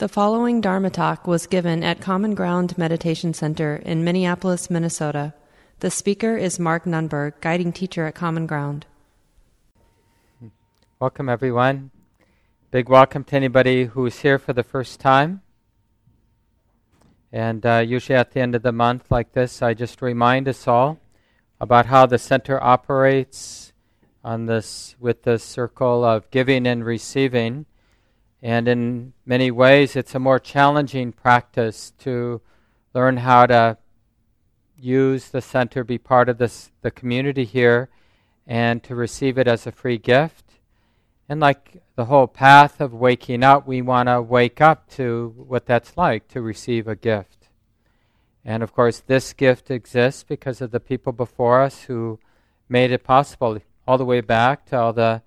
The following Dharma talk was given at Common Ground Meditation Center in Minneapolis, Minnesota. The speaker is Mark Nunberg, guiding teacher at Common Ground. Welcome, everyone. Big welcome to anybody who's here for the first time. And uh, usually at the end of the month, like this, I just remind us all about how the center operates on this with the circle of giving and receiving. And in many ways, it's a more challenging practice to learn how to use the center, be part of this, the community here, and to receive it as a free gift. And like the whole path of waking up, we want to wake up to what that's like to receive a gift. And of course, this gift exists because of the people before us who made it possible, all the way back to all the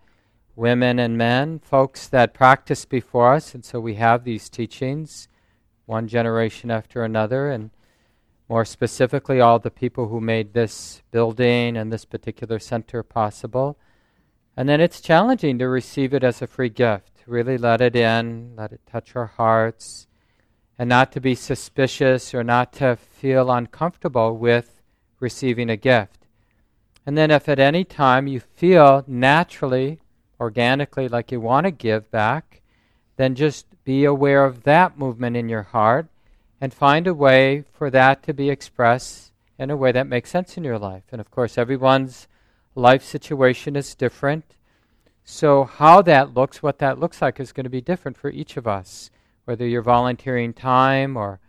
women and men, folks that practiced before us, and so we have these teachings, one generation after another, and more specifically, all the people who made this building and this particular center possible. And then it's challenging to receive it as a free gift, really let it in, let it touch our hearts, and not to be suspicious or not to feel uncomfortable with receiving a gift. And then, if at any time you feel naturally organically like you want to give back, then just be aware of that movement in your heart and find a way for that to be expressed in a way that makes sense in your life. And of course, everyone's life situation is different. So, how that looks, what that looks like, is going to be different for each of us. Whether you're volunteering time or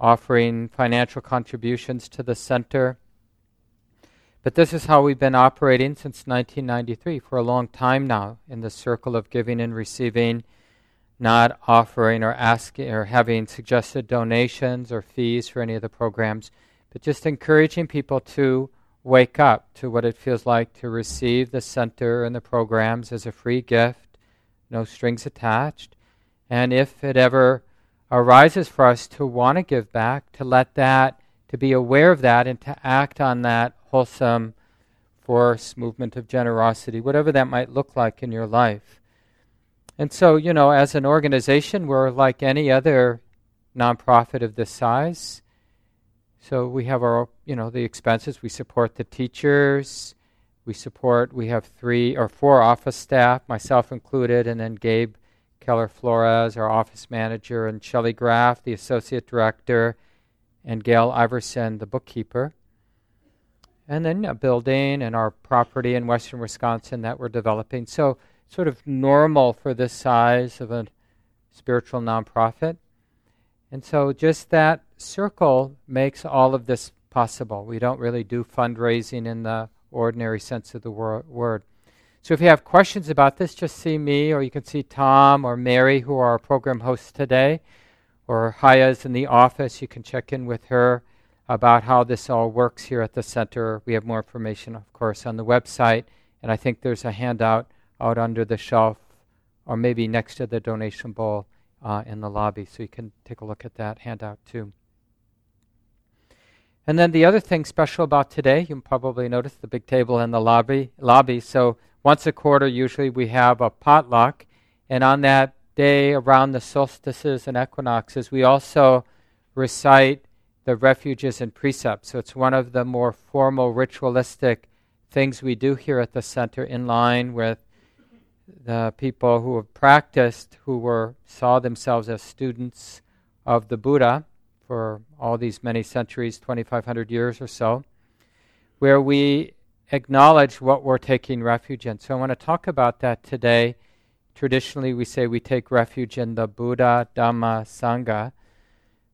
offering financial contributions to the center, but this is how we've been operating since 1993 for a long time now in the circle of giving and receiving, not offering or asking or having suggested donations or fees for any of the programs, but just encouraging people to wake up to what it feels like to receive the center and the programs as a free gift, no strings attached. And if it ever arises for us to want to give back, to let that, to be aware of that and to act on that wholesome force, movement of generosity, whatever that might look like in your life. And so, you know, as an organization, we're like any other nonprofit of this size. So we have our, you know, the expenses. We support the teachers. We support, we have three or four office staff, myself included, and then Gabe Keller Flores, our office manager, and Shelley Graff, the associate director, and Gail Iverson, the bookkeeper and then a building and our property in western Wisconsin that we're developing. So, sort of normal for this size of a spiritual nonprofit. And so, just that circle makes all of this possible. We don't really do fundraising in the ordinary sense of the wor- word. So, if you have questions about this, just see me, or you can see Tom or Mary, who are our program hosts today, or Haya's in the office. You can check in with her about how this all works here at the center. We have more information, of course, on the website, and I think there's a handout out under the shelf or maybe next to the donation bowl uh, in the lobby, so you can take a look at that handout too. And then the other thing special about today, you probably noticed the big table in the lobby. Lobby. So once a quarter, usually we have a potluck, and on that day around the solstices and equinoxes, we also recite the refuges and precepts. So it's one of the more formal ritualistic things we do here at the center in line with the people who have practiced, who were saw themselves as students of the Buddha for all these many centuries, 2,500 years or so, where we acknowledge what we're taking refuge in. So I want to talk about that today. Traditionally, we say we take refuge in the Buddha, Dhamma, Sangha.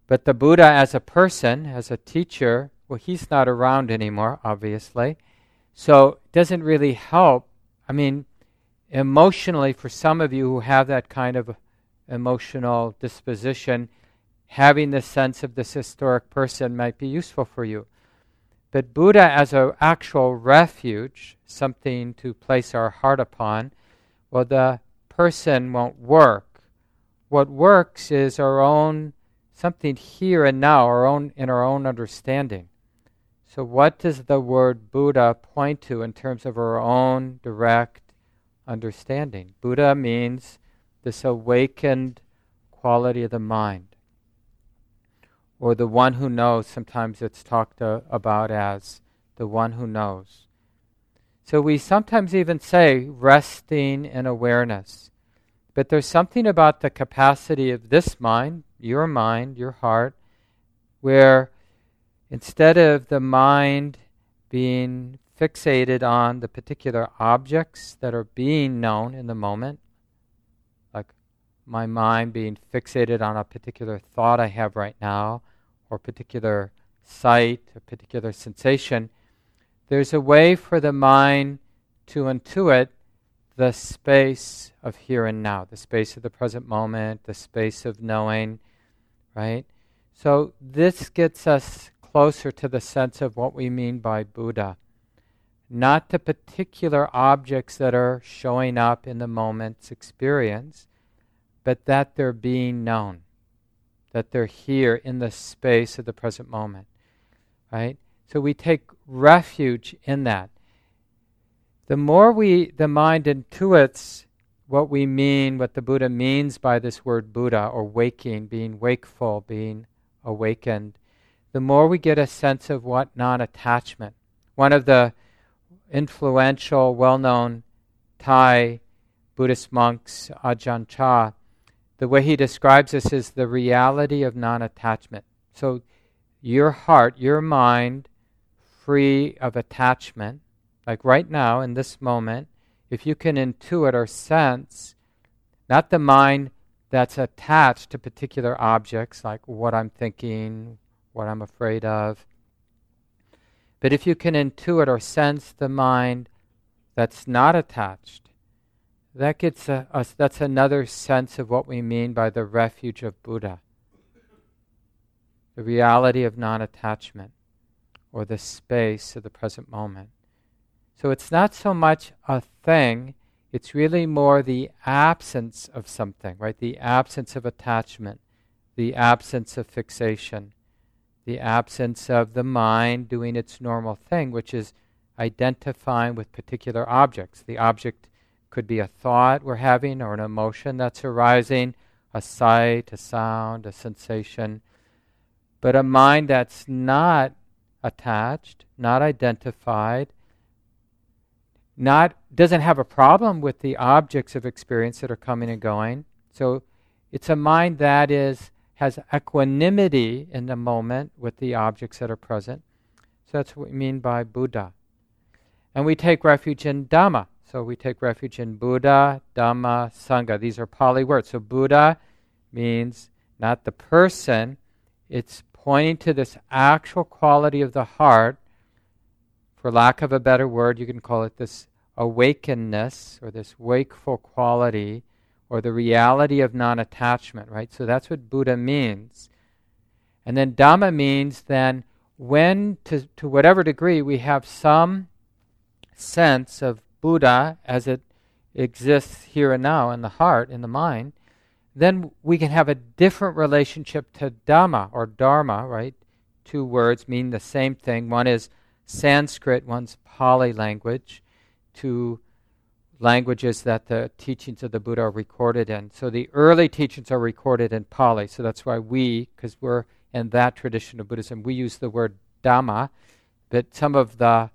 But the Buddha, as a person, as a teacher, well, he's not around anymore, obviously. So it doesn't really help. I mean, emotionally, for some of you who have that kind of emotional disposition, having the sense of this historic person might be useful for you. But Buddha, as an actual refuge, something to place our heart upon, well, the person won't work. What works is our own something here and now, our own in our own understanding. So, what does the word Buddha point to in terms of our own direct understanding? Buddha means this awakened quality of the mind. Or the one who knows, sometimes it's talked uh, about as the one who knows. So we sometimes even say resting in awareness. But there's something about the capacity of this mind, your mind, your heart, where instead of the mind being fixated on the particular objects that are being known in the moment, like my mind being fixated on a particular thought I have right now, or particular sight, a particular sensation, there's a way for the mind to intuit the space of here and now, the space of the present moment, the space of knowing, right? So this gets us closer to the sense of what we mean by Buddha. Not the particular objects that are showing up in the moment's experience, but that they're being known, that they're here in the space of the present moment, right? So we take refuge in that. The more we, the mind intuits what we mean, what the Buddha means by this word Buddha, or waking, being wakeful, being awakened, the more we get a sense of what non attachment. One of the influential, well known Thai Buddhist monks, Ajahn Chah, the way he describes this is the reality of non attachment. So, your heart, your mind, free of attachment, like right now in this moment, if you can intuit or sense, not the mind that's attached to particular objects, like what I'm thinking, what I'm afraid of, but if you can intuit or sense the mind that's not attached, that gets a, a, that's another sense of what we mean by the refuge of Buddha, the reality of non-attachment or the space of the present moment. So it's not so much a thing, it's really more the absence of something, right? The absence of attachment, the absence of fixation, the absence of the mind doing its normal thing, which is identifying with particular objects. The object could be a thought we're having or an emotion that's arising, a sight, a sound, a sensation. But a mind that's not attached, not identified, not doesn't have a problem with the objects of experience that are coming and going. So it's a mind that is has equanimity in the moment with the objects that are present. So that's what we mean by Buddha. And we take refuge in Dhamma. So we take refuge in Buddha, Dhamma, Sangha. These are Pali words. So Buddha means not the person, it's pointing to this actual quality of the heart. For lack of a better word, you can call it this awakenedness or this wakeful quality or the reality of non attachment, right? So that's what Buddha means. And then Dhamma means then when, to, to whatever degree, we have some sense of Buddha as it exists here and now in the heart, in the mind, then we can have a different relationship to Dhamma or Dharma, right? Two words mean the same thing. One is Sanskrit, one's Pali language, two languages that the teachings of the Buddha are recorded in. So the early teachings are recorded in Pali. So that's why we, because we're in that tradition of Buddhism, we use the word Dhamma. But some of the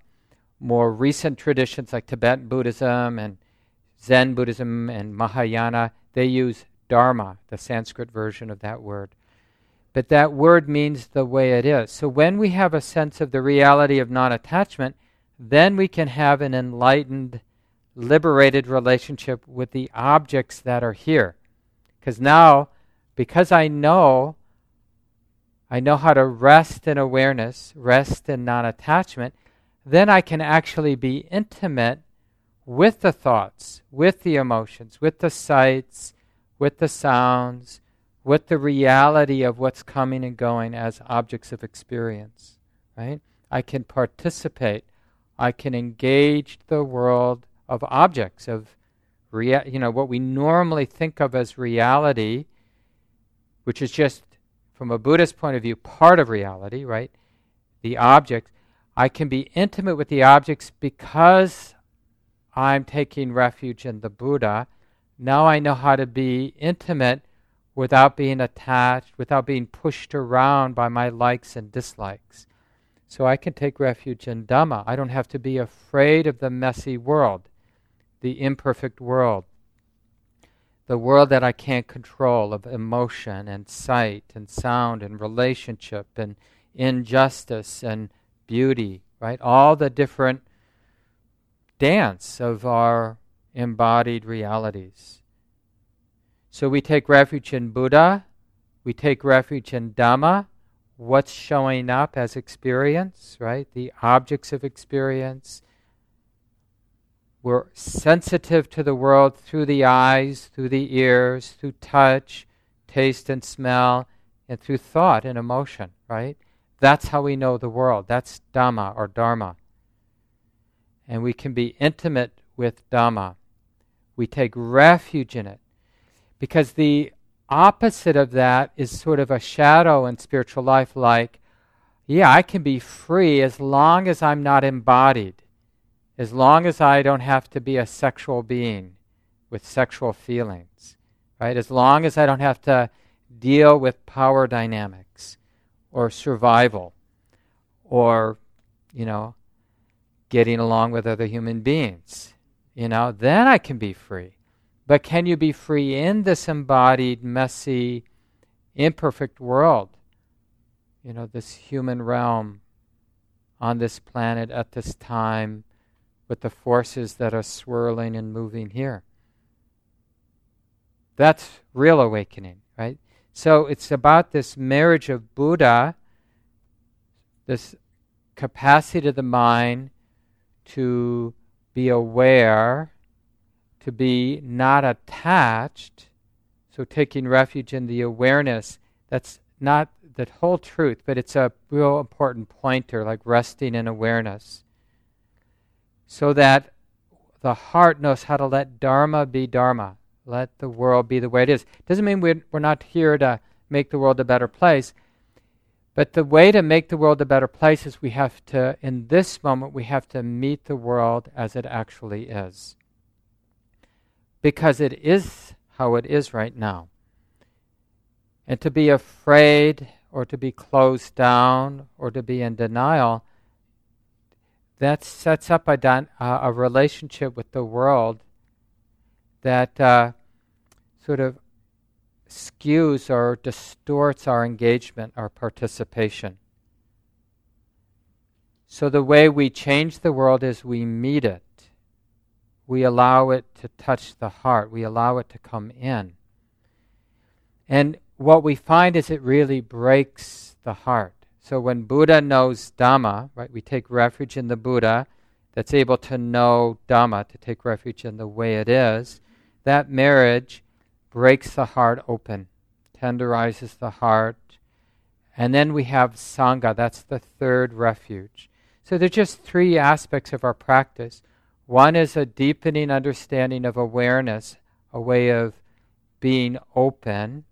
more recent traditions, like Tibetan Buddhism and Zen Buddhism and Mahayana, they use dharma, the Sanskrit version of that word. But that word means the way it is. So when we have a sense of the reality of non attachment, then we can have an enlightened, liberated relationship with the objects that are here. Because now, because I know, I know how to rest in awareness, rest in non attachment, then I can actually be intimate with the thoughts, with the emotions, with the sights, with the sounds, with the reality of what's coming and going as objects of experience, right? I can participate. I can engage the world of objects, of rea- you know, what we normally think of as reality, which is just, from a Buddhist point of view, part of reality, right? The objects. I can be intimate with the objects because I'm taking refuge in the Buddha now I know how to be intimate without being attached, without being pushed around by my likes and dislikes. So I can take refuge in Dhamma. I don't have to be afraid of the messy world, the imperfect world, the world that I can't control of emotion and sight and sound and relationship and injustice and beauty, right? All the different dance of our embodied realities. So we take refuge in Buddha, we take refuge in Dhamma, what's showing up as experience, right? The objects of experience. We're sensitive to the world through the eyes, through the ears, through touch, taste, and smell, and through thought and emotion, right? That's how we know the world. That's Dhamma or Dharma. And we can be intimate with Dhamma. We take refuge in it. Because the opposite of that is sort of a shadow in spiritual life, like, yeah, I can be free as long as I'm not embodied, as long as I don't have to be a sexual being with sexual feelings, right? As long as I don't have to deal with power dynamics or survival or, you know, getting along with other human beings, you know, then I can be free. But can you be free in this embodied, messy, imperfect world? You know, this human realm on this planet at this time with the forces that are swirling and moving here. That's real awakening, right? So it's about this marriage of Buddha, this capacity of the mind to be aware to be not attached. So taking refuge in the awareness, that's not the whole truth, but it's a real important pointer, like resting in awareness. So that the heart knows how to let Dharma be Dharma, let the world be the way it is. Doesn't mean we're, we're not here to make the world a better place, but the way to make the world a better place is we have to, in this moment, we have to meet the world as it actually is because it is how it is right now. And to be afraid or to be closed down or to be in denial, that sets up a, uh, a relationship with the world that uh, sort of skews or distorts our engagement, our participation. So the way we change the world is we meet it we allow it to touch the heart, we allow it to come in. And what we find is it really breaks the heart. So when Buddha knows Dhamma, right, we take refuge in the Buddha that's able to know Dhamma, to take refuge in the way it is, that marriage breaks the heart open, tenderizes the heart. And then we have Sangha, that's the third refuge. So there's just three aspects of our practice. One is a deepening understanding of awareness, a way of being open,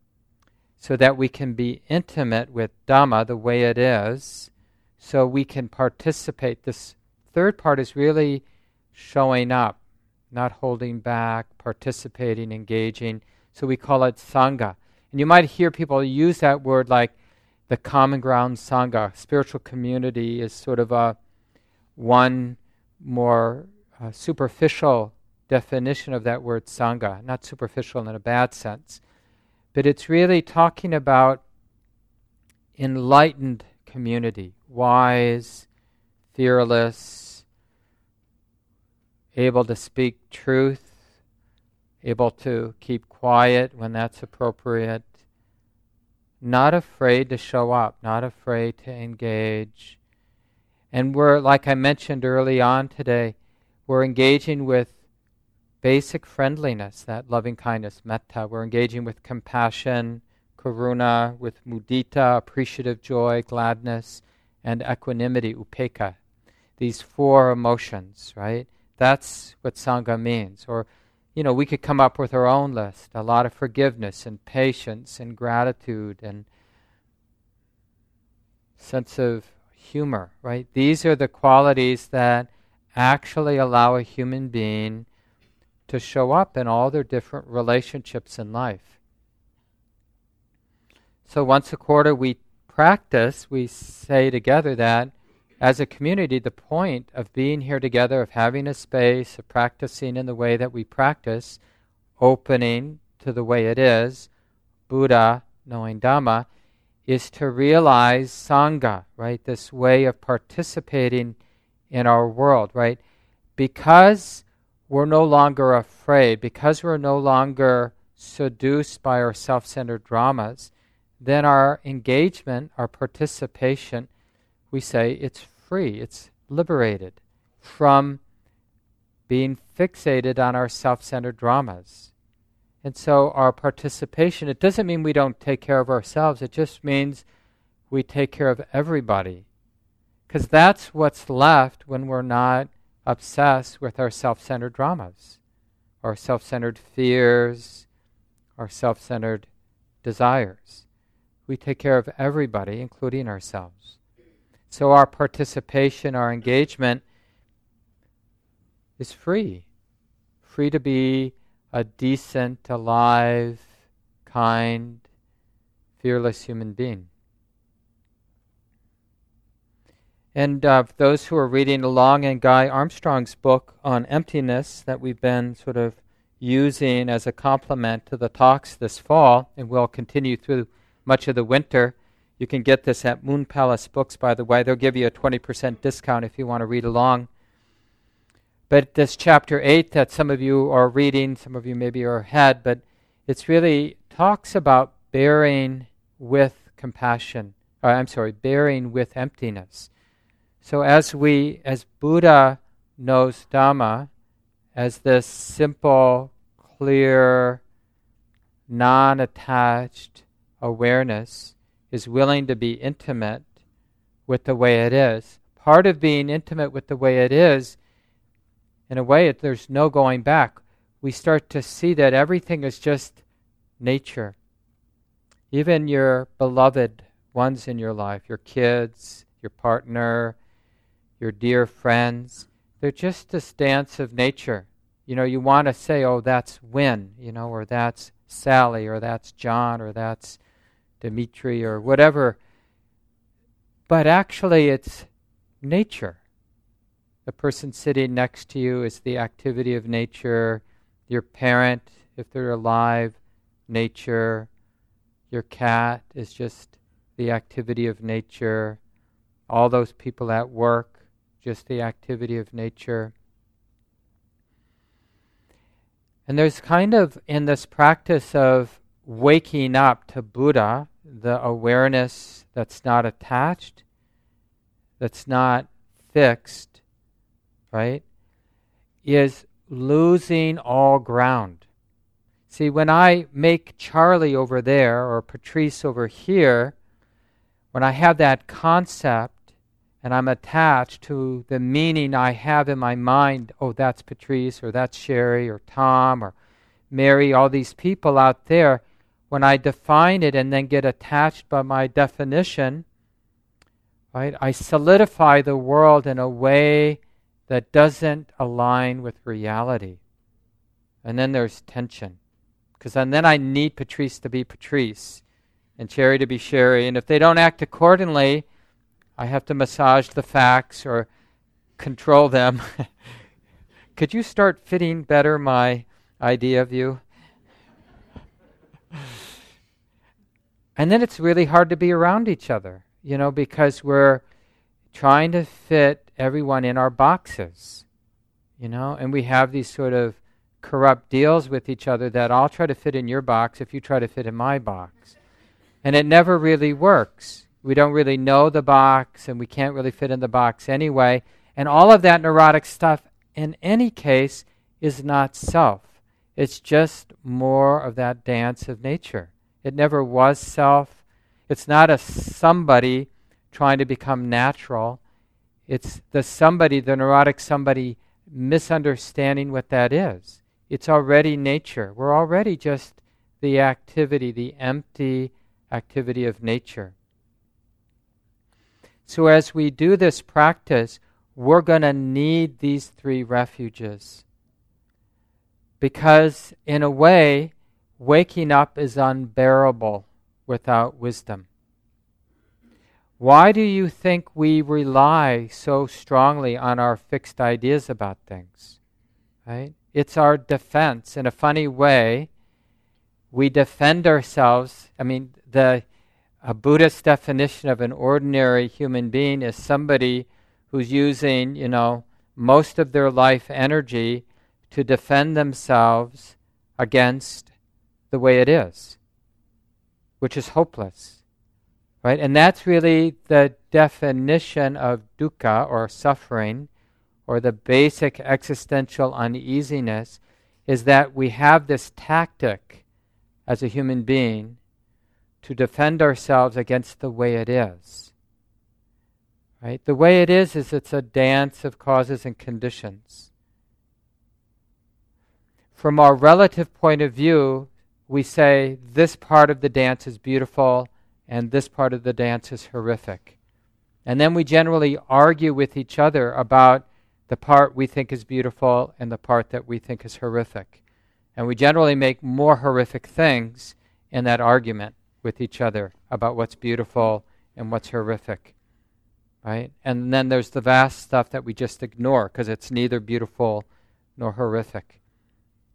so that we can be intimate with Dhamma the way it is, so we can participate. This third part is really showing up, not holding back, participating, engaging. So we call it Sangha. And you might hear people use that word like the common ground Sangha. Spiritual community is sort of a one more uh, superficial definition of that word sangha, not superficial in a bad sense, but it's really talking about enlightened community, wise, fearless, able to speak truth, able to keep quiet when that's appropriate, not afraid to show up, not afraid to engage. And we're, like I mentioned early on today, we're engaging with basic friendliness, that loving kindness, metta. We're engaging with compassion, karuna, with mudita, appreciative joy, gladness, and equanimity, upekkha. These four emotions, right? That's what Sangha means. Or, you know, we could come up with our own list a lot of forgiveness and patience and gratitude and sense of humor, right? These are the qualities that actually allow a human being to show up in all their different relationships in life. So once a quarter we practice, we say together that as a community, the point of being here together, of having a space, of practicing in the way that we practice, opening to the way it is, Buddha, knowing Dhamma, is to realize Sangha, right? This way of participating in our world, right? Because we're no longer afraid, because we're no longer seduced by our self centered dramas, then our engagement, our participation, we say it's free, it's liberated from being fixated on our self centered dramas. And so our participation, it doesn't mean we don't take care of ourselves, it just means we take care of everybody. Because that's what's left when we're not obsessed with our self centered dramas, our self centered fears, our self centered desires. We take care of everybody, including ourselves. So our participation, our engagement is free. Free to be a decent, alive, kind, fearless human being. And uh, those who are reading along in Guy Armstrong's book on emptiness that we've been sort of using as a complement to the talks this fall, and will continue through much of the winter. You can get this at Moon Palace Books, by the way. They'll give you a 20% discount if you want to read along. But this chapter 8 that some of you are reading, some of you maybe are ahead, but it's really talks about bearing with compassion. Or, uh, I'm sorry, bearing with emptiness. So as we, as Buddha knows Dhamma, as this simple, clear, non attached awareness is willing to be intimate with the way it is. Part of being intimate with the way it is in a way, there's no going back. We start to see that everything is just nature. Even your beloved ones in your life, your kids, your partner, your dear friends, they're just this dance of nature. You know, you want to say, oh, that's Win, you know, or that's Sally, or that's John, or that's Dimitri, or whatever. But actually, it's nature. The person sitting next to you is the activity of nature. Your parent, if they're alive, nature. Your cat is just the activity of nature. All those people at work, just the activity of nature. And there's kind of in this practice of waking up to Buddha, the awareness that's not attached, that's not fixed, right, is losing all ground. See, when I make Charlie over there or Patrice over here, when I have that concept and I'm attached to the meaning I have in my mind, oh, that's Patrice or that's Sherry or Tom or Mary, all these people out there, when I define it and then get attached by my definition, right, I solidify the world in a way that doesn't align with reality. And then there's tension. Because then I need Patrice to be Patrice and Sherry to be Sherry. And if they don't act accordingly, I have to massage the facts or control them. Could you start fitting better my idea of you? and then it's really hard to be around each other, you know, because we're trying to fit everyone in our boxes, you know, and we have these sort of corrupt deals with each other that I'll try to fit in your box if you try to fit in my box. And it never really works. We don't really know the box and we can't really fit in the box anyway. And all of that neurotic stuff, in any case, is not self. It's just more of that dance of nature. It never was self. It's not a somebody trying to become natural. It's the somebody, the neurotic somebody, misunderstanding what that is. It's already nature. We're already just the activity, the empty activity of nature. So, as we do this practice, we're going to need these three refuges. Because, in a way, waking up is unbearable without wisdom. Why do you think we rely so strongly on our fixed ideas about things? Right? It's our defense. In a funny way, we defend ourselves. I mean, the a Buddhist definition of an ordinary human being is somebody who's using, you know, most of their life energy to defend themselves against the way it is, which is hopeless. Right? And that's really the definition of dukkha or suffering or the basic existential uneasiness is that we have this tactic as a human being to defend ourselves against the way it is. Right? The way it is is it's a dance of causes and conditions. From our relative point of view, we say this part of the dance is beautiful and this part of the dance is horrific. And then we generally argue with each other about the part we think is beautiful and the part that we think is horrific. And we generally make more horrific things in that argument with each other about what's beautiful and what's horrific. Right? And then there's the vast stuff that we just ignore because it's neither beautiful nor horrific.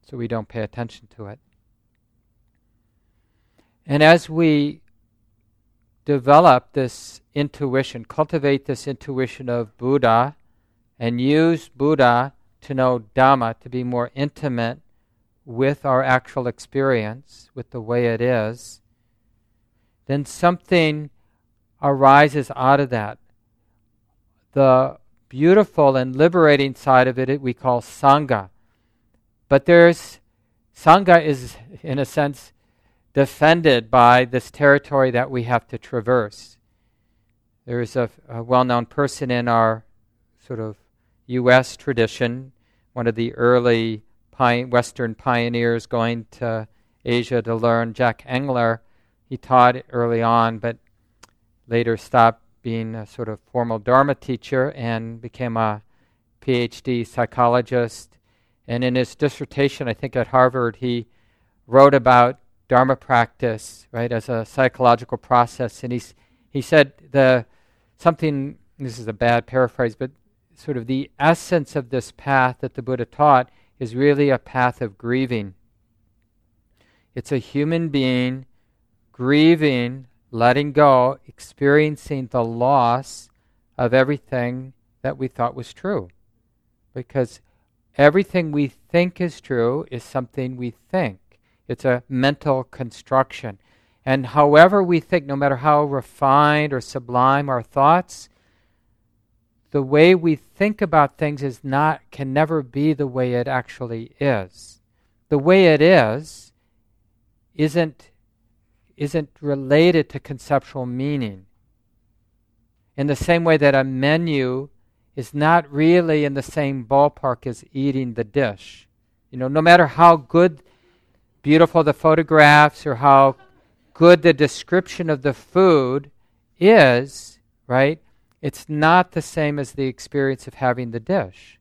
So we don't pay attention to it. And as we develop this intuition, cultivate this intuition of Buddha, and use Buddha to know Dhamma, to be more intimate with our actual experience, with the way it is, then something arises out of that. The beautiful and liberating side of it we call Sangha. But there's Sangha is, in a sense, defended by this territory that we have to traverse. There's a, a well known person in our sort of U.S. tradition, one of the early pi- Western pioneers going to Asia to learn, Jack Engler. He taught early on, but later stopped being a sort of formal Dharma teacher and became a PhD psychologist. And in his dissertation, I think at Harvard, he wrote about Dharma practice, right, as a psychological process. And he's, he said the something, this is a bad paraphrase, but sort of the essence of this path that the Buddha taught is really a path of grieving. It's a human being grieving, letting go, experiencing the loss of everything that we thought was true. Because everything we think is true is something we think. It's a mental construction. And however we think, no matter how refined or sublime our thoughts, the way we think about things is not can never be the way it actually is. The way it is isn't isn't related to conceptual meaning. In the same way that a menu is not really in the same ballpark as eating the dish. You know, no matter how good beautiful the photographs or how good the description of the food is, right? It's not the same as the experience of having the dish.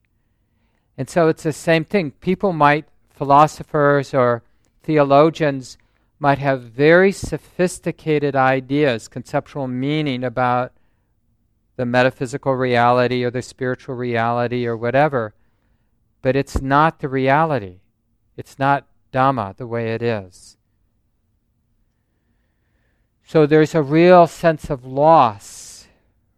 And so it's the same thing. People might, philosophers or theologians, might have very sophisticated ideas, conceptual meaning about the metaphysical reality or the spiritual reality or whatever, but it's not the reality. It's not Dhamma the way it is. So there's a real sense of loss,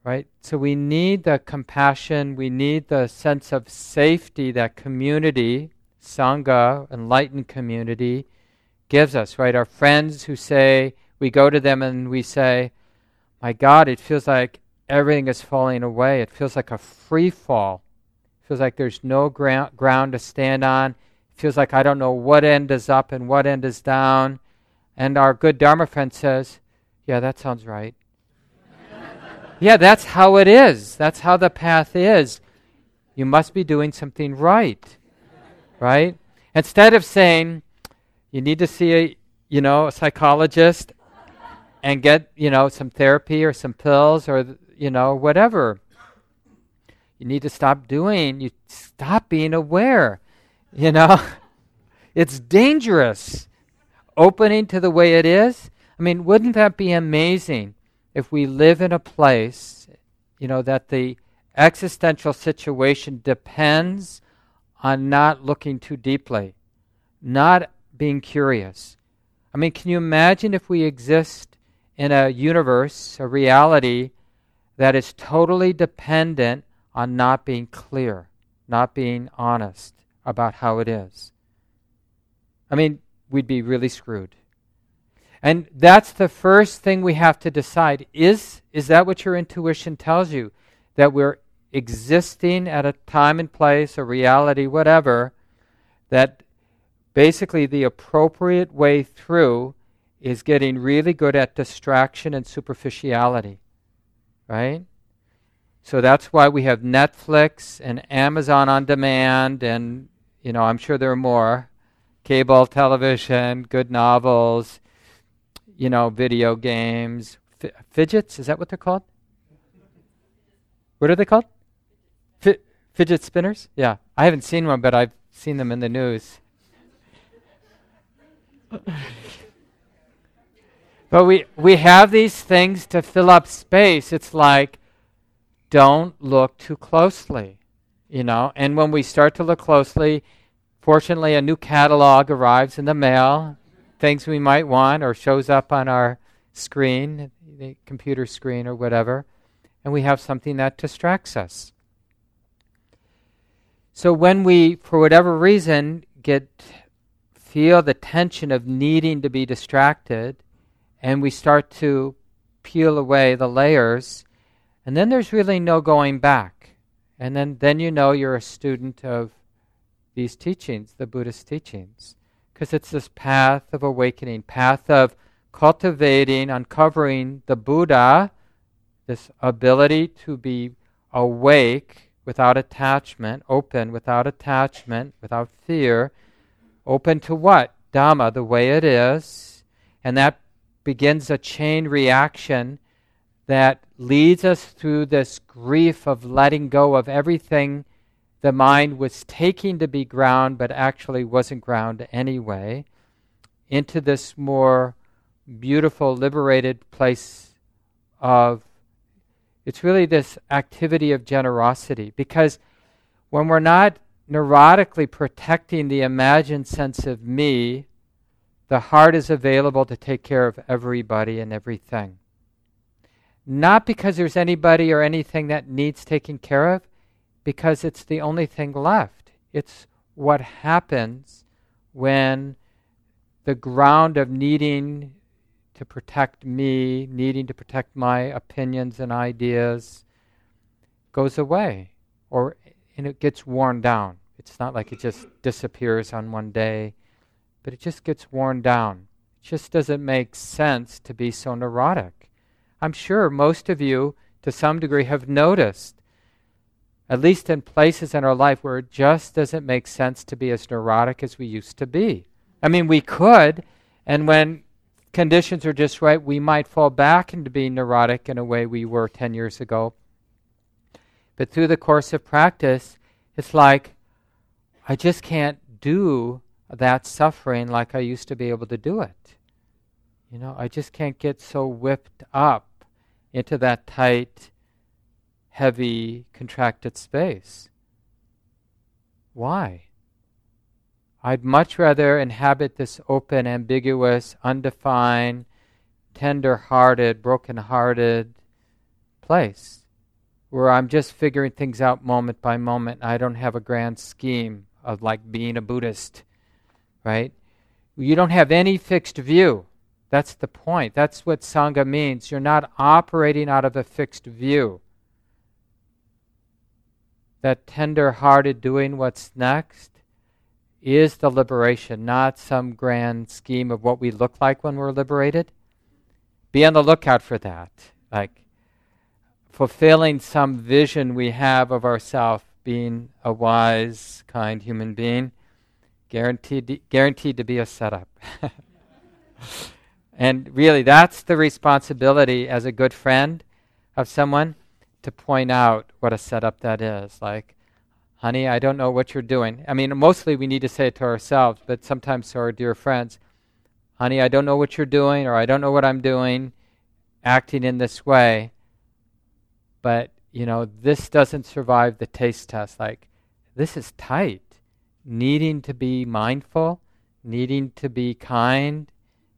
right? So we need the compassion, we need the sense of safety that community, Sangha, enlightened community, gives us, right? Our friends who say, we go to them and we say, My God, it feels like everything is falling away. It feels like a free fall. It feels like there's no ground, ground to stand on feels like I don't know what end is up and what end is down. And our good Dharma friend says, Yeah, that sounds right. yeah, that's how it is. That's how the path is. You must be doing something right. Right? Instead of saying, you need to see a, you know, a psychologist and get, you know, some therapy or some pills or, you know, whatever. You need to stop doing, you stop being aware. You know, it's dangerous. Opening to the way it is. I mean, wouldn't that be amazing if we live in a place, you know, that the existential situation depends on not looking too deeply, not being curious. I mean, can you imagine if we exist in a universe, a reality that is totally dependent on not being clear, not being honest about how it is? I mean, we'd be really screwed. And that's the first thing we have to decide. Is, is that what your intuition tells you? That we're existing at a time and place, a reality, whatever, that basically the appropriate way through is getting really good at distraction and superficiality. Right? So that's why we have Netflix and Amazon on demand, and, you know, I'm sure there are more cable television, good novels, you know, video games, F- fidgets. Is that what they're called? What are they called? F- fidget spinners? Yeah. I haven't seen one, but I've seen them in the news. But we, we have these things to fill up space. It's like, don't look too closely, you know? And when we start to look closely, fortunately, a new catalog arrives in the mail things we might want or shows up on our screen, the computer screen or whatever, and we have something that distracts us. So when we, for whatever reason, get feel the tension of needing to be distracted, and we start to peel away the layers, and then there's really no going back. And then, then you know you're a student of these teachings, the Buddhist teachings because it's this path of awakening, path of cultivating, uncovering the Buddha, this ability to be awake without attachment, open without attachment, without fear, open to what? Dhamma, the way it is. And that begins a chain reaction that leads us through this grief of letting go of everything the mind was taking to be ground, but actually wasn't ground anyway, into this more beautiful, liberated place of. It's really this activity of generosity. Because when we're not neurotically protecting the imagined sense of me, the heart is available to take care of everybody and everything. Not because there's anybody or anything that needs taking care of, because it's the only thing left. It's what happens when the ground of needing to protect me, needing to protect my opinions and ideas goes away or and it gets worn down. It's not like it just disappears on one day, but it just gets worn down. It just doesn't make sense to be so neurotic. I'm sure most of you, to some degree, have noticed at least in places in our life where it just doesn't make sense to be as neurotic as we used to be. I mean, we could, and when conditions are just right, we might fall back into being neurotic in a way we were 10 years ago. But through the course of practice, it's like, I just can't do that suffering like I used to be able to do it. You know, I just can't get so whipped up into that tight heavy, contracted space. Why? I'd much rather inhabit this open, ambiguous, undefined, tender hearted, broken hearted place where I'm just figuring things out moment by moment. I don't have a grand scheme of like being a Buddhist, right? You don't have any fixed view. That's the point. That's what Sangha means. You're not operating out of a fixed view that tender hearted doing what's next is the liberation, not some grand scheme of what we look like when we're liberated. Be on the lookout for that. Like fulfilling some vision we have of ourselves being a wise, kind human being, guaranteed, guaranteed to be a setup. and really, that's the responsibility as a good friend of someone to point out what a setup that is. Like, honey, I don't know what you're doing. I mean, mostly we need to say it to ourselves, but sometimes to our dear friends, honey, I don't know what you're doing, or I don't know what I'm doing, acting in this way. But, you know, this doesn't survive the taste test. Like, this is tight. Needing to be mindful, needing to be kind,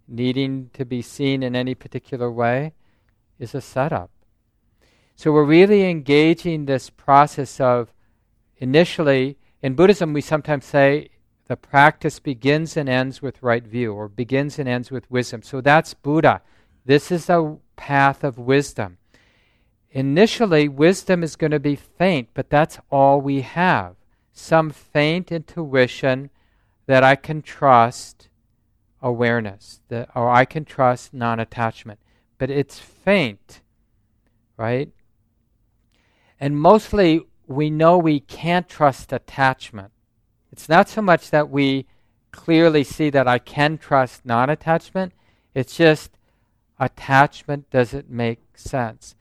needing to be seen in any particular way is a setup. So we're really engaging this process of initially, in Buddhism, we sometimes say the practice begins and ends with right view, or begins and ends with wisdom. So that's Buddha. This is a path of wisdom. Initially, wisdom is going to be faint, but that's all we have. Some faint intuition that I can trust awareness, that, or I can trust non attachment. But it's faint, right? And mostly we know we can't trust attachment. It's not so much that we clearly see that I can trust non attachment, it's just attachment doesn't make sense.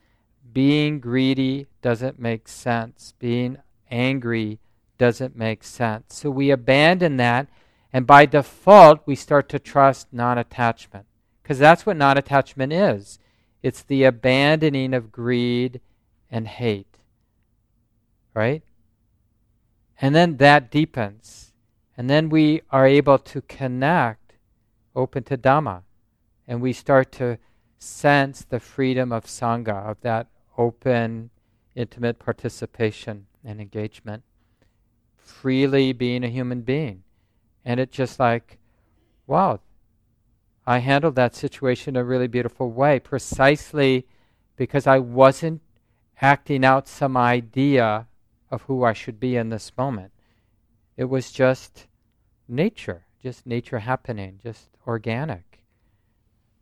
Being greedy doesn't make sense. Being angry doesn't make sense. So we abandon that and by default, we start to trust non attachment. Because that's what non attachment is it's the abandoning of greed and hate. Right? And then that deepens. And then we are able to connect open to Dhamma. And we start to sense the freedom of Sangha, of that open, intimate participation and engagement. Freely being a human being. And it just like, wow, I handled that situation in a really beautiful way, precisely because I wasn't acting out some idea of who I should be in this moment. It was just nature, just nature happening, just organic.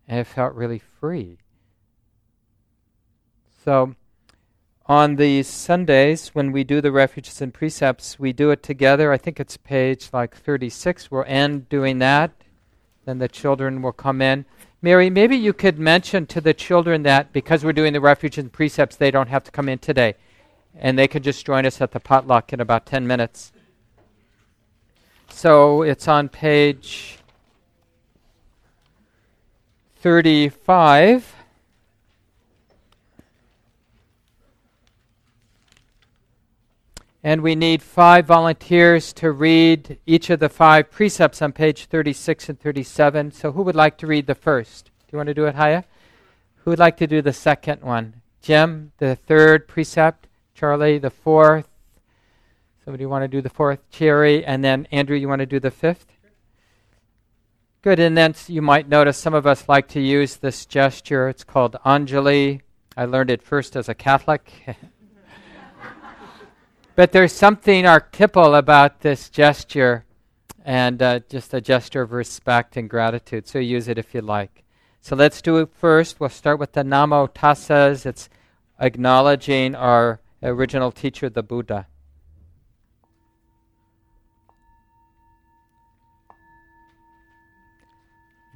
And it felt really free. So, on the Sundays when we do the refuges and precepts, we do it together. I think it's page like 36. We'll end doing that. Then the children will come in. Mary, maybe you could mention to the children that because we're doing the refuges and precepts, they don't have to come in today. And they could just join us at the potluck in about 10 minutes. So it's on page 35. And we need five volunteers to read each of the five precepts on page 36 and 37. So, who would like to read the first? Do you want to do it, Haya? Who would like to do the second one? Jim, the third precept. Charlie, the fourth. Somebody want to do the fourth? Cherry. And then, Andrew, you want to do the fifth? Good. And then you might notice some of us like to use this gesture. It's called Anjali. I learned it first as a Catholic. But there's something archetypal about this gesture and uh, just a gesture of respect and gratitude. So use it if you like. So let's do it first. We'll start with the Namo Tassas. It's acknowledging our original teacher, the Buddha.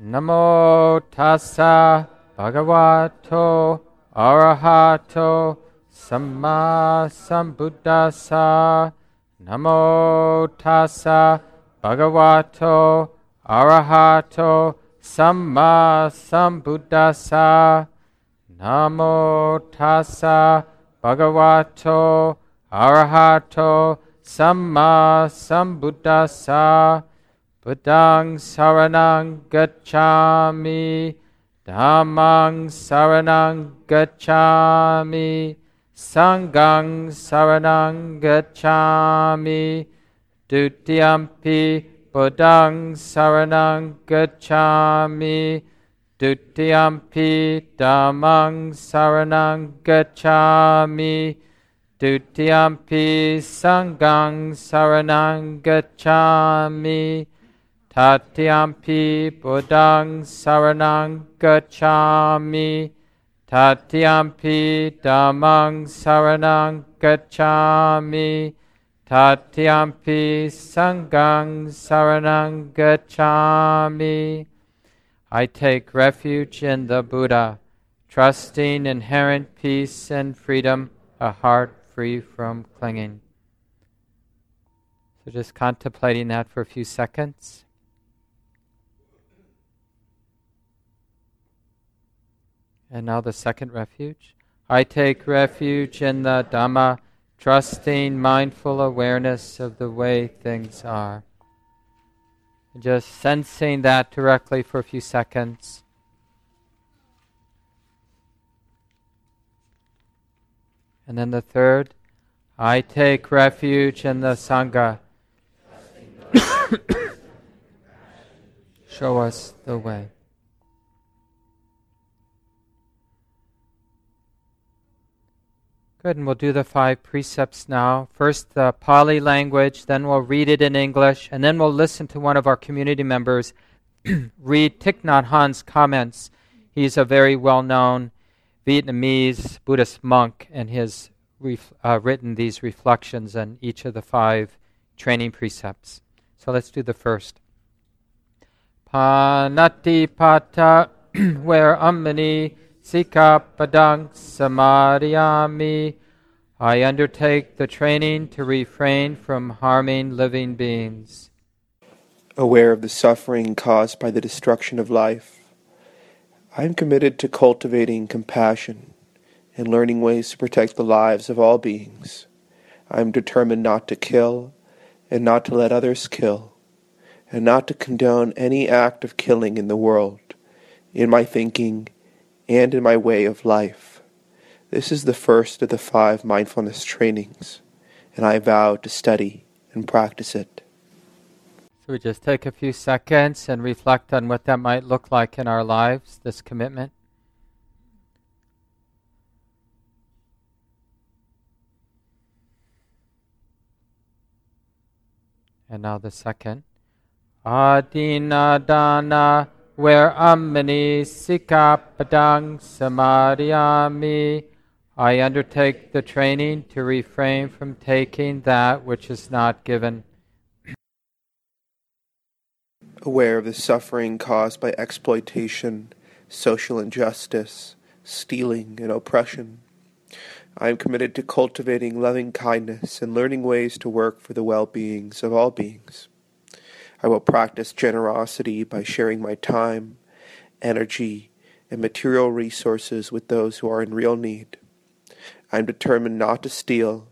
Namo tassa bhagavato arahato Samma Sambuddhasa Namo Tassa Bhagavato Arahato Samma Sambuddhasa Namo Tassa Bhagavato Arahato Samma Sambuddhasa. Buddhang Saranang Gacchami Dhammang Saranang Gacchami Sangang saranang gacchami Dutiyampi Buddhang saranang gacchami Dutiyampi Dhammang saranang gacchami Dutiyampi Sangang saranang gacchami Tatyampi Buddhang saranang gacchami Tatyampi Dhammang Saranang Gacchami Tatyampi Sangang Saranang Gacchami I take refuge in the Buddha, trusting inherent peace and freedom, a heart free from clinging. So just contemplating that for a few seconds. And now the second refuge. I take refuge in the Dhamma, trusting mindful awareness of the way things are. And just sensing that directly for a few seconds. And then the third, I take refuge in the Sangha. Show us the way. Good, and we'll do the five precepts now. First, the Pali language, then we'll read it in English, and then we'll listen to one of our community members read Thich Nhat Hanh's comments. He's a very well known Vietnamese Buddhist monk, and has ref- uh, written these reflections on each of the five training precepts. So let's do the first. Panatipata, veramani Sikapadang Samadhyami. I undertake the training to refrain from harming living beings. Aware of the suffering caused by the destruction of life, I am committed to cultivating compassion and learning ways to protect the lives of all beings. I am determined not to kill and not to let others kill, and not to condone any act of killing in the world, in my thinking, and in my way of life. This is the first of the five mindfulness trainings, and I vow to study and practice it. So we just take a few seconds and reflect on what that might look like in our lives, this commitment. And now the second. Adinadana veramani sikapadang samadhyami, I undertake the training to refrain from taking that which is not given. Aware of the suffering caused by exploitation, social injustice, stealing, and oppression, I am committed to cultivating loving kindness and learning ways to work for the well beings of all beings. I will practice generosity by sharing my time, energy, and material resources with those who are in real need. I am determined not to steal,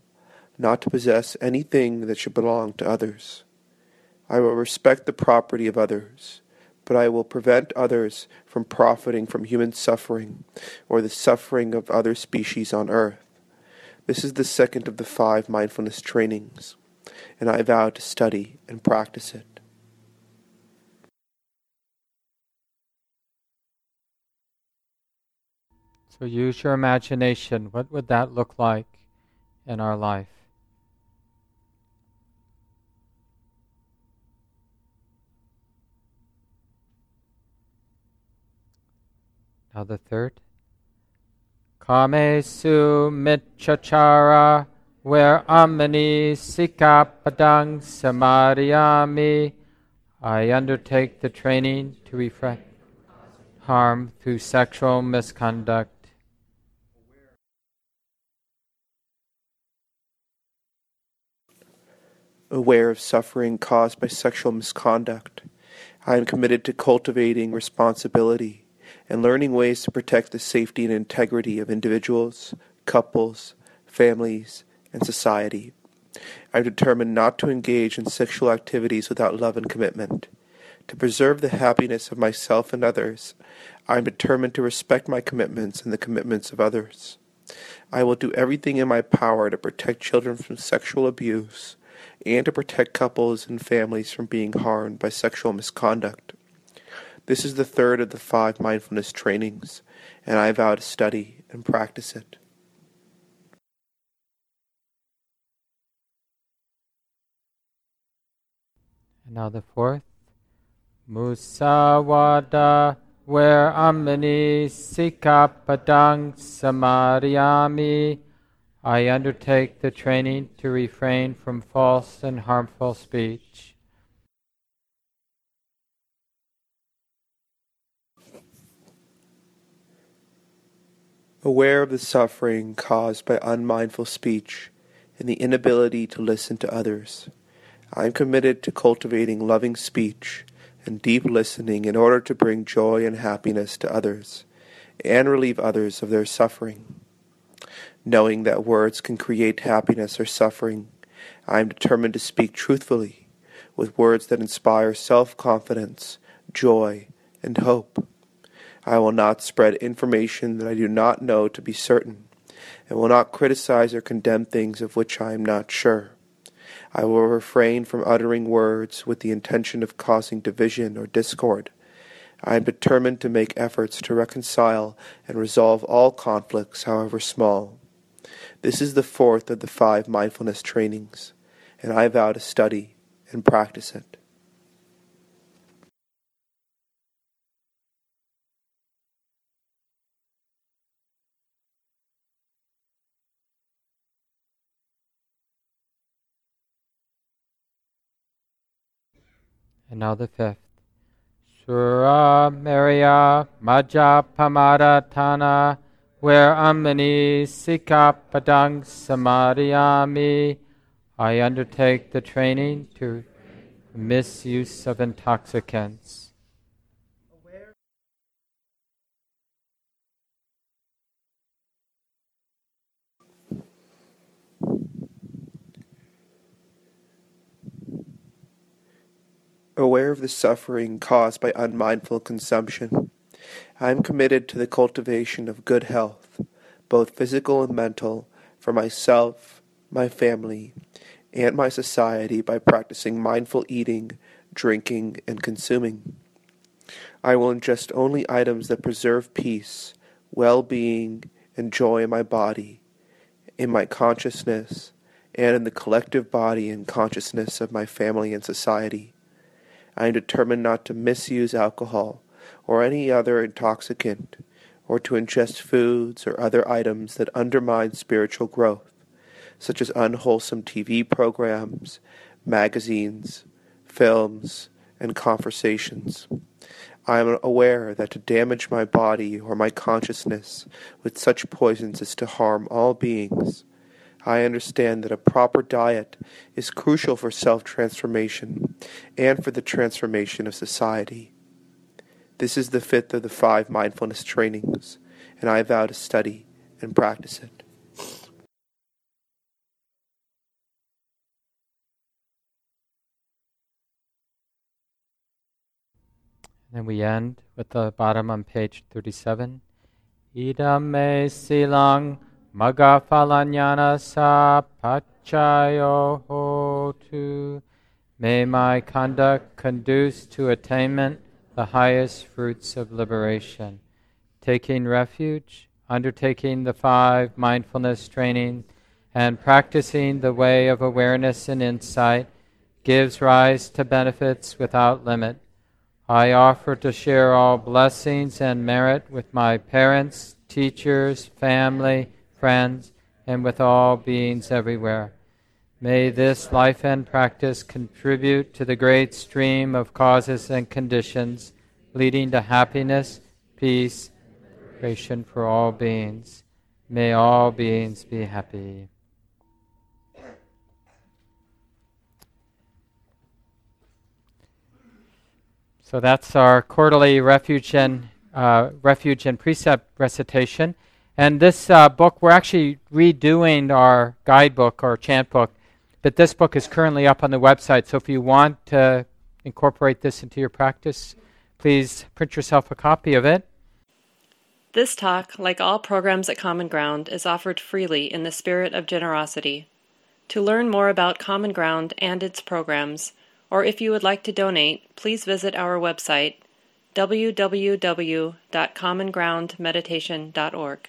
not to possess anything that should belong to others. I will respect the property of others, but I will prevent others from profiting from human suffering or the suffering of other species on earth. This is the second of the five mindfulness trainings, and I vow to study and practice it. So use your imagination. What would that look like in our life? Now the third. Kamesu mitchachara, veramani sikapadang samadhyami. I undertake the training to refrain harm through sexual misconduct aware of suffering caused by sexual misconduct. I am committed to cultivating responsibility and learning ways to protect the safety and integrity of individuals, couples, families, and society. I am determined not to engage in sexual activities without love and commitment. To preserve the happiness of myself and others, I am determined to respect my commitments and the commitments of others. I will do everything in my power to protect children from sexual abuse and to protect couples and families from being harmed by sexual misconduct. This is the third of the five mindfulness trainings, and I vow to study and practice it. And now the fourth. Musawada, veramani sikapadang samadhyami I undertake the training to refrain from false and harmful speech. Aware of the suffering caused by unmindful speech and the inability to listen to others, I am committed to cultivating loving speech and deep listening in order to bring joy and happiness to others and relieve others of their suffering. Knowing that words can create happiness or suffering, I am determined to speak truthfully with words that inspire self confidence, joy, and hope. I will not spread information that I do not know to be certain, and will not criticize or condemn things of which I am not sure. I will refrain from uttering words with the intention of causing division or discord. I am determined to make efforts to reconcile and resolve all conflicts, however small. This is the fourth of the five mindfulness trainings, and I vow to study and practice it. And now the fifth. Sura Maria Tana, veramani Sikapadang Samadhiyami. I undertake the training to misuse of intoxicants. aware of the suffering caused by unmindful consumption. I am committed to the cultivation of good health, both physical and mental, for myself, my family, and my society by practicing mindful eating, drinking, and consuming. I will ingest only items that preserve peace, well being, and joy in my body, in my consciousness, and in the collective body and consciousness of my family and society. I am determined not to misuse alcohol or any other intoxicant, or to ingest foods or other items that undermine spiritual growth, such as unwholesome TV programs, magazines, films, and conversations. I am aware that to damage my body or my consciousness with such poisons is to harm all beings I understand that a proper diet is crucial for self transformation and for the transformation of society. This is the fifth of the five mindfulness trainings, and I vow to study and practice it. And we end with the bottom on page 37. Idame silang Magafalanyana sa pachayo hotu. May my conduct conduce to attainment the highest fruits of liberation. Taking refuge, undertaking the five mindfulness training, and practicing the way of awareness and insight gives rise to benefits without limit. I offer to share all blessings and merit with my parents, teachers, family, friends, and with all beings everywhere. May this life and practice contribute to the great stream of causes and conditions leading to happiness, peace, creation for all beings. May all beings be happy. So that's our quarterly refuge and uh, refuge and precept recitation. And this uh, book, we're actually redoing our guidebook or chant book, but this book is currently up on the website. So if you want to incorporate this into your practice, please print yourself a copy of it. This talk, like all programs at Common Ground, is offered freely in the spirit of generosity. To learn more about Common Ground and its programs, or if you would like to donate, please visit our website www.commongroundmeditation.org.